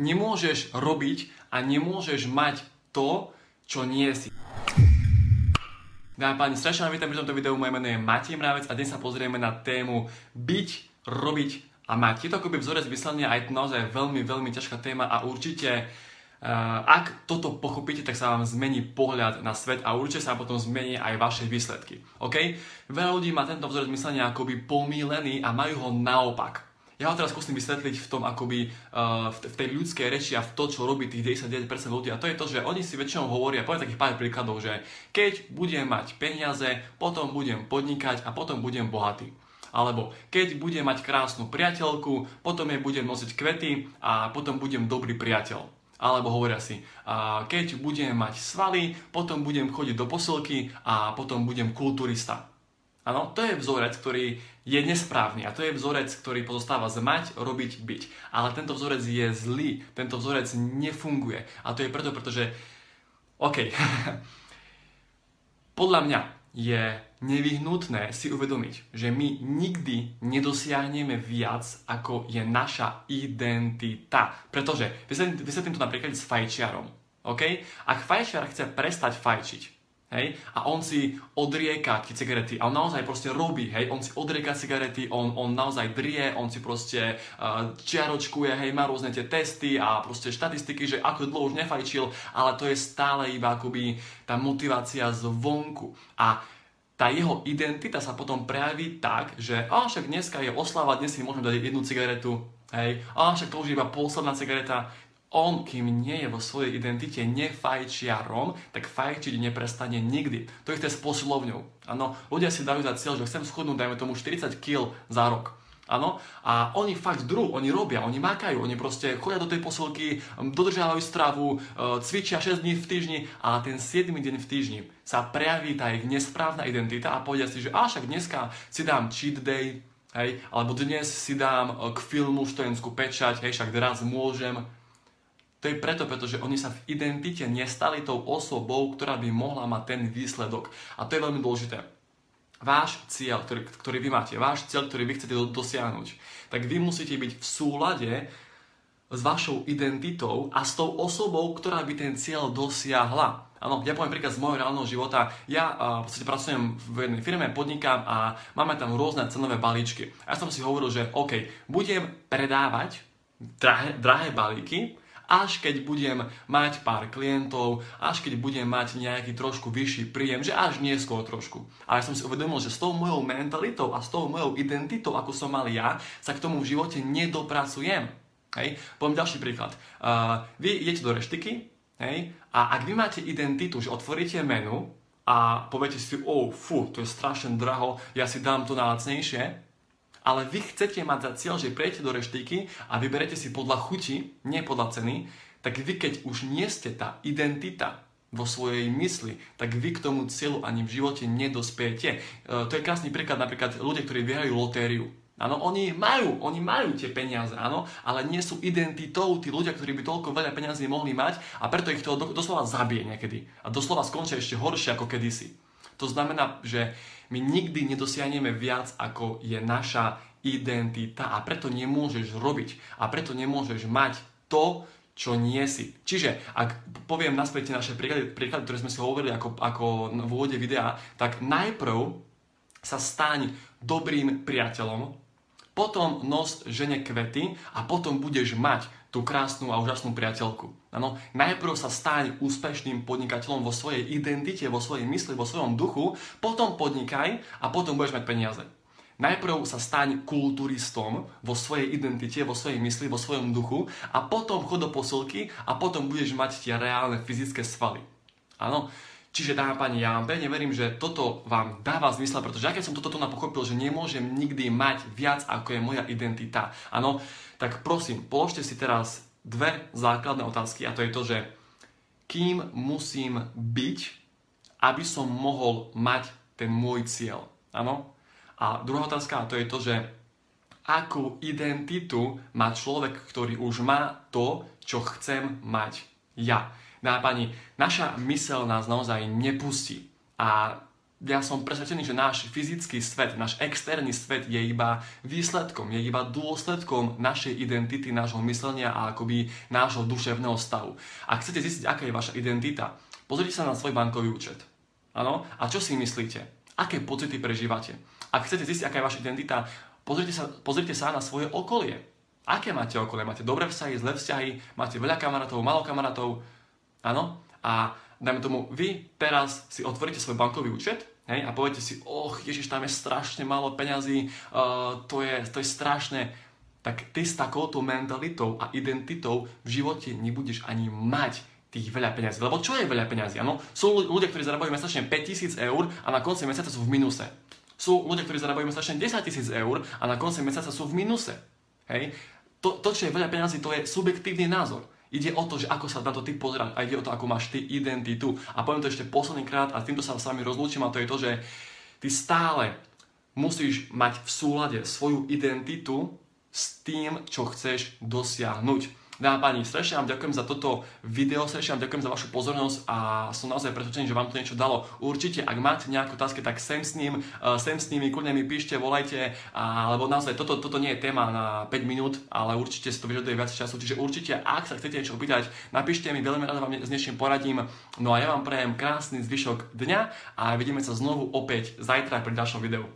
nemôžeš robiť a nemôžeš mať to, čo nie si. Dámy páni, strašne vám vítam pri tomto videu, moje meno je Matej Mravec a dnes sa pozrieme na tému byť, robiť a mať. Je to akoby vzorec myslenia a je to naozaj veľmi, veľmi ťažká téma a určite Uh, ak toto pochopíte, tak sa vám zmení pohľad na svet a určite sa potom zmení aj vaše výsledky. OK? Veľa ľudí má tento vzorec myslenia akoby pomílený a majú ho naopak. Ja ho teraz skúsim vysvetliť v tom akoby uh, v tej ľudskej reči a v to, čo robí tých 99% ľudí. A to je to, že oni si väčšinou hovoria, poviem takých pár príkladov, že keď budem mať peniaze, potom budem podnikať a potom budem bohatý. Alebo keď budem mať krásnu priateľku, potom jej budem nosiť kvety a potom budem dobrý priateľ. Alebo hovoria si, a keď budem mať svaly, potom budem chodiť do posilky a potom budem kulturista. Áno, to je vzorec, ktorý je nesprávny a to je vzorec, ktorý pozostáva z mať, robiť, byť. Ale tento vzorec je zlý, tento vzorec nefunguje. A to je preto, pretože, OK, podľa mňa je nevyhnutné si uvedomiť, že my nikdy nedosiahneme viac, ako je naša identita. Pretože, vysvetlím to napríklad s fajčiarom. OK? Ak fajčiar chce prestať fajčiť, Hej? A on si odrieka tie cigarety a on naozaj proste robí, hej? On si odrieka cigarety, on, on naozaj drie, on si proste uh, čiaročkuje, hej, má rôzne tie testy a proste štatistiky, že ako dlho už nefajčil, ale to je stále iba akoby tá motivácia zvonku. A tá jeho identita sa potom prejaví tak, že a však dneska je oslava, dnes si môžem dať jednu cigaretu, hej, a však to už je iba posledná cigareta, on, kým nie je vo svojej identite nefajčiarom, tak fajčiť neprestane nikdy. To je s posilovňou. Áno, ľudia si dajú za cieľ, že chcem schudnúť, dajme tomu 40 kg za rok. Áno, a oni fakt druh, oni robia, oni makajú, oni proste chodia do tej posilky, dodržiavajú stravu, e, cvičia 6 dní v týždni a ten 7 deň v týždni sa prejaví tá ich nesprávna identita a povedia si, že však dneska si dám cheat day, hej, alebo dnes si dám e, k filmu štojenskú pečať, hej, však raz môžem, to je preto, pretože oni sa v identite nestali tou osobou, ktorá by mohla mať ten výsledok. A to je veľmi dôležité. Váš cieľ, ktorý, ktorý vy máte, váš cieľ, ktorý vy chcete dosiahnuť, tak vy musíte byť v súlade s vašou identitou a s tou osobou, ktorá by ten cieľ dosiahla. Áno, ja poviem príklad z môjho reálneho života. Ja uh, v podstate pracujem v jednej firme, podnikám a máme tam rôzne cenové balíčky. A ja som si hovoril, že OK, budem predávať drahé, drahé balíky, až keď budem mať pár klientov, až keď budem mať nejaký trošku vyšší príjem, že až neskôr trošku. Ale som si uvedomil, že s tou mojou mentalitou a s tou mojou identitou, ako som mal ja, sa k tomu v živote nedopracujem. Hej? Poviem ďalší príklad. Uh, vy idete do reštiky hej? a ak vy máte identitu, že otvoríte menu a poviete si, oh, fú, to je strašne draho, ja si dám to na lacnejšie, ale vy chcete mať za cieľ, že prejete do reštiky a vyberete si podľa chuti, nie podľa ceny, tak vy keď už nie ste tá identita vo svojej mysli, tak vy k tomu cieľu ani v živote nedospiete. E, to je krásny príklad napríklad ľudia, ktorí vyhrajú lotériu. Áno, oni majú, oni majú tie peniaze, áno, ale nie sú identitou tí ľudia, ktorí by toľko veľa peniazí mohli mať a preto ich to doslova zabije niekedy. A doslova skončia ešte horšie ako kedysi. To znamená, že my nikdy nedosiahneme viac, ako je naša identita a preto nemôžeš robiť a preto nemôžeš mať to, čo nie si. Čiže, ak poviem naspäť naše príklady, príklady, ktoré sme si hovorili ako, ako v úvode videa, tak najprv sa staň dobrým priateľom, potom nos žene kvety a potom budeš mať tú krásnu a úžasnú priateľku. Ano, najprv sa staň úspešným podnikateľom vo svojej identite, vo svojej mysli, vo svojom duchu, potom podnikaj a potom budeš mať peniaze. Najprv sa staň kulturistom vo svojej identite, vo svojej mysli, vo svojom duchu a potom chod do posilky a potom budeš mať tie reálne fyzické svaly. Áno, Čiže dáma pani, ja vám pevne verím, že toto vám dáva zmysel, pretože ja keď som toto tu pochopil, že nemôžem nikdy mať viac, ako je moja identita, áno, tak prosím, položte si teraz dve základné otázky a to je to, že kým musím byť, aby som mohol mať ten môj cieľ. Áno? A druhá otázka, a to je to, že akú identitu má človek, ktorý už má to, čo chcem mať ja. Dá pani, naša mysel nás naozaj nepustí. A ja som presvedčený, že náš fyzický svet, náš externý svet je iba výsledkom, je iba dôsledkom našej identity, nášho myslenia a akoby nášho duševného stavu. Ak chcete zistiť, aká je vaša identita, pozrite sa na svoj bankový účet. Áno? A čo si myslíte? Aké pocity prežívate? Ak chcete zistiť, aká je vaša identita, pozrite sa, pozrite sa na svoje okolie. Aké máte okolie? Máte dobré vzťahy, zlé vzťahy, máte veľa kamarátov, málo kamarátov? Áno? A dajme tomu, vy teraz si otvoríte svoj bankový účet hej, a poviete si, och, Ježiš, tam je strašne málo peňazí, uh, to, je, to je strašné, tak ty s takouto mentalitou a identitou v živote nebudeš ani mať tých veľa peňazí. Lebo čo je veľa peňazí? Ano? Sú ľudia, ktorí zarábajú mesačne 5000 eur a na konci mesiaca sú v minuse. Sú ľudia, ktorí zarábajú mesačne 10 tisíc eur a na konci mesiaca sú v minuse. Hej? To, to, čo je veľa peňazí, to je subjektívny názor. Ide o to, že ako sa na to ty pozerať a ide o to, ako máš ty identitu. A poviem to ešte posledný krát a týmto sa s vami rozlúčim a to je to, že ty stále musíš mať v súlade svoju identitu s tým, čo chceš dosiahnuť. Dámy a páni, strašne vám ďakujem za toto video, strašne vám ďakujem za vašu pozornosť a som naozaj presvedčený, že vám to niečo dalo. Určite, ak máte nejaké otázky, tak sem s ním, uh, sem s nimi, kľudne mi píšte, volajte, a, lebo naozaj toto, toto nie je téma na 5 minút, ale určite si to vyžaduje viac času, čiže určite, ak sa chcete niečo opýtať, napíšte mi, veľmi rád vám s dnešným poradím. No a ja vám prajem krásny zvyšok dňa a vidíme sa znovu opäť zajtra pri ďalšom videu.